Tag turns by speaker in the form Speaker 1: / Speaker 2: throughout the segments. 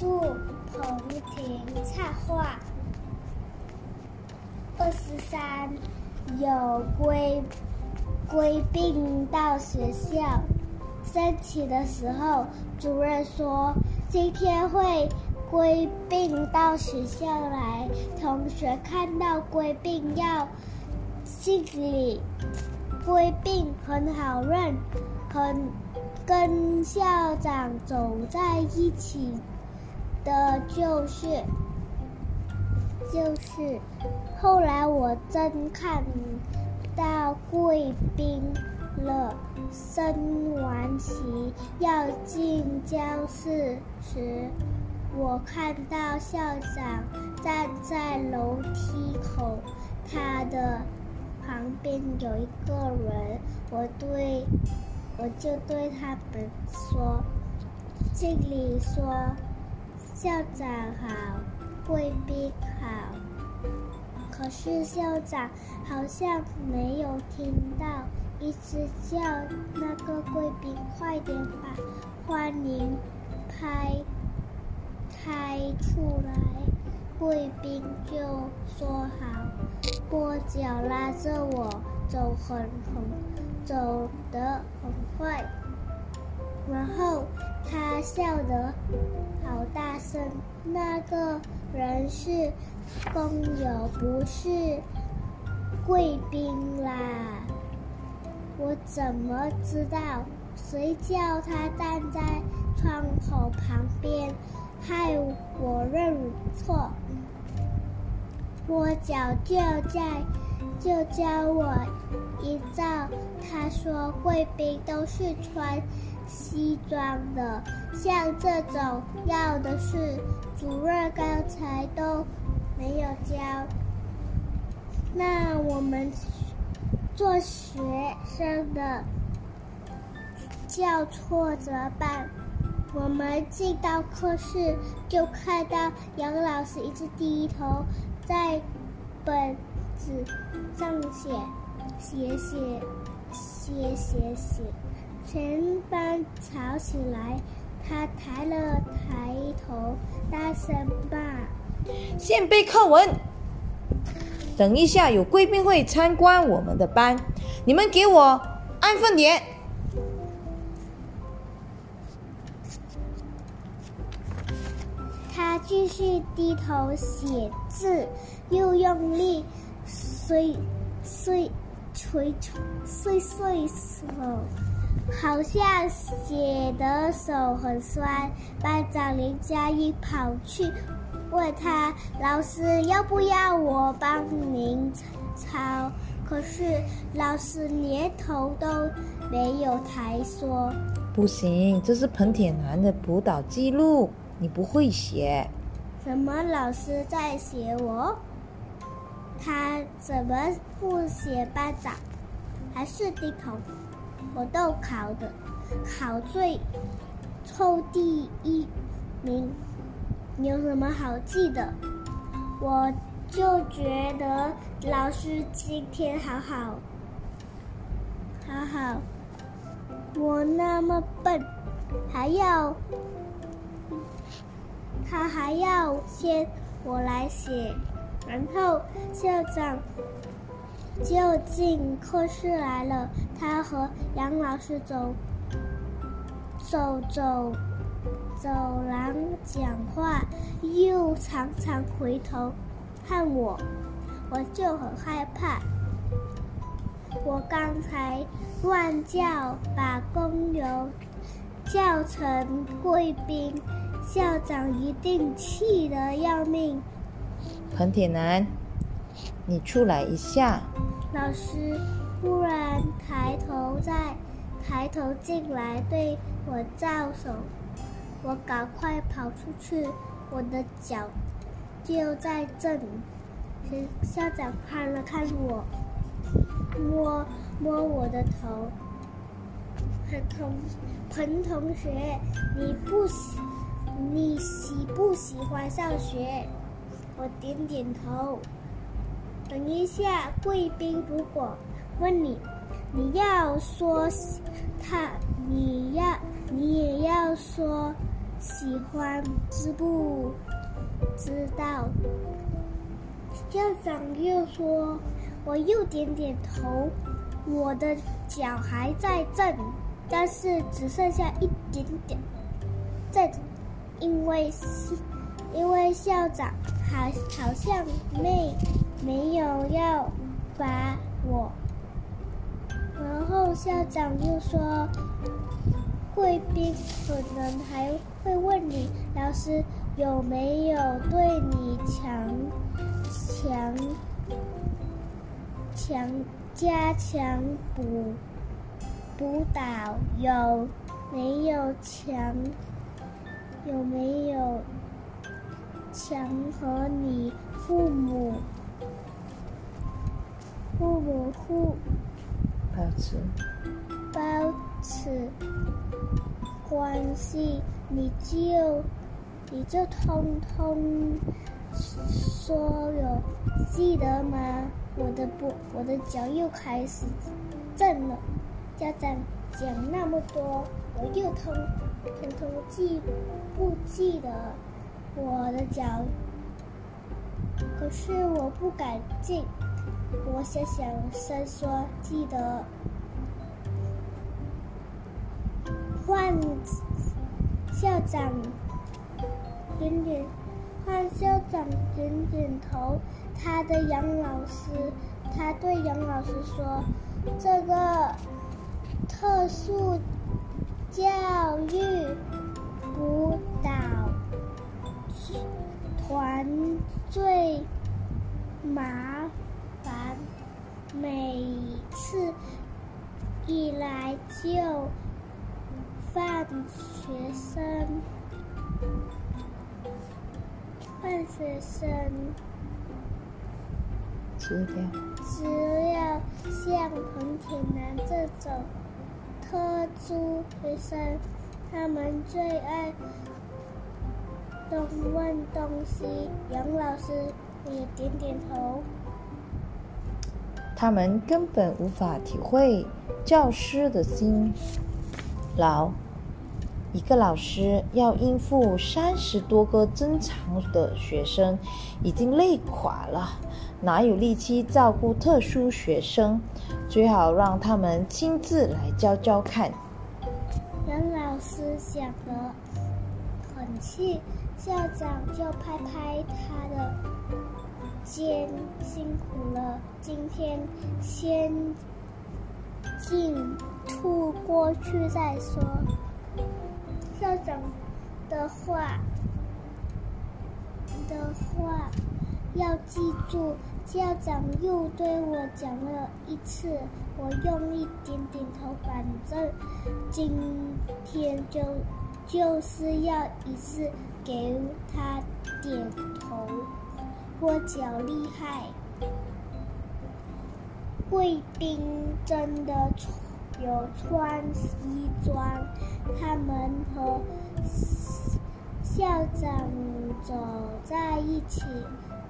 Speaker 1: 祝彭婷插画。二十三，有归归并到学校。升旗的时候，主任说今天会归并到学校来，同学看到归并要敬礼。归并很好认，很跟校长走在一起的，就是就是。后来我真看到贵宾了。升完旗要进教室时，我看到校长站在楼梯口，他的旁边有一个人，我对我就对他们说：“敬礼，说校长好，贵宾好。”可是校长好像没有听到。一直叫那个贵宾快点把欢迎拍拍出来，贵宾就说好，跛脚拉着我走很很走得很快，然后他笑得好大声。那个人是工友，不是贵宾啦。我怎么知道？谁叫他站在窗口旁边，害我认错？我脚就在，就教我一招。他说贵宾都是穿西装的，像这种要的是主任刚才都没有教。那我们。做学生的叫错怎么办？我们进到课室就看到杨老师一直低头在本子上写写写写写写，全班吵起来。他抬了抬头，大声骂：“
Speaker 2: 先背课文。”等一下，有贵宾会参观我们的班，你们给我安分点。
Speaker 1: 他继续低头写字，又用力碎碎捶碎碎手，好像写的手很酸。班长林佳音跑去。问他老师要不要我帮您抄？可是老师连头都没有抬，说
Speaker 2: 不行，这是彭铁男的辅导记录，你不会写。
Speaker 1: 什么老师在写我？他怎么不写班长？还是低头？我都考的，考最后第一名。有什么好记的？我就觉得老师今天好好，好好。我那么笨，还要他还要先我来写，然后校长就进课室来了。他和杨老师走走走。走廊讲话，又常常回头看我，我就很害怕。我刚才乱叫，把工友叫成贵宾，校长一定气得要命。
Speaker 2: 彭铁男，你出来一下。
Speaker 1: 老师忽然抬头，在抬头进来，对我招手。我赶快跑出去，我的脚就在这里。校长看了看我，摸摸我的头。彭同彭同学，你不喜你喜不喜欢上学？我点点头。等一下，贵宾如果问你，你要说他，你要你也要说。喜欢知不知道？校长又说：“我又点点头，我的脚还在震，但是只剩下一点点震，因为因为校长好好像没没有要罚我。”然后校长又说：“贵宾可能还会问你，老师有没有对你强强强加强补补导？有没有强有没有强和你父母父母互？”
Speaker 2: 保持
Speaker 1: 保持关系，你就你就通通说有记得吗？我的不，我的脚又开始震了。家长讲那么多，我又通通通记不记得我的脚？可是我不敢进。我想想，声说记得换校长点点，换校长点点头。他的杨老师，他对杨老师说：“这个特殊教育辅导团最麻。”每次一来就放学生，放学生，
Speaker 2: 只要
Speaker 1: 只要像彭铁男这种特殊学生，他们最爱东问东西。杨老师也点点头。
Speaker 2: 他们根本无法体会教师的辛劳。一个老师要应付三十多个珍藏的学生，已经累垮了，哪有力气照顾特殊学生？最好让他们亲自来教教看。
Speaker 1: 杨老师想得很气，校长就拍拍他的。先辛苦了，今天先进吐过去再说。校长的话的话要记住。校长又对我讲了一次，我用一点点头，反正今天就就是要一次给他点头。我脚厉害，贵宾真的有穿西装。他们和校长走在一起，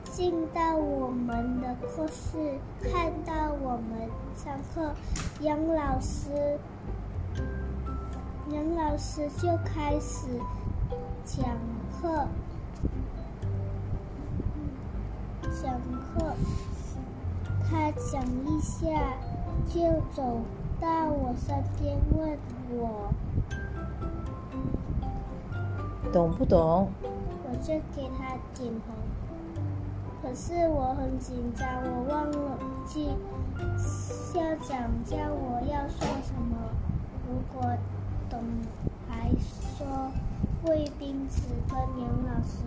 Speaker 1: 进到我们的课室，看到我们上课。杨老师，杨老师就开始讲课。讲课，他讲一下，就走到我身边问我
Speaker 2: 懂不懂？
Speaker 1: 我就给他点头。可是我很紧张，我忘了记校长叫我要说什么。如果懂，还说贵宾只跟杨老师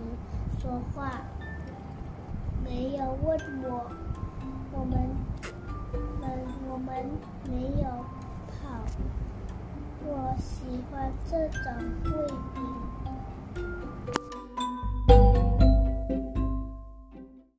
Speaker 1: 说话。没有问我，我们们我们没有跑。我喜欢这种贵宾。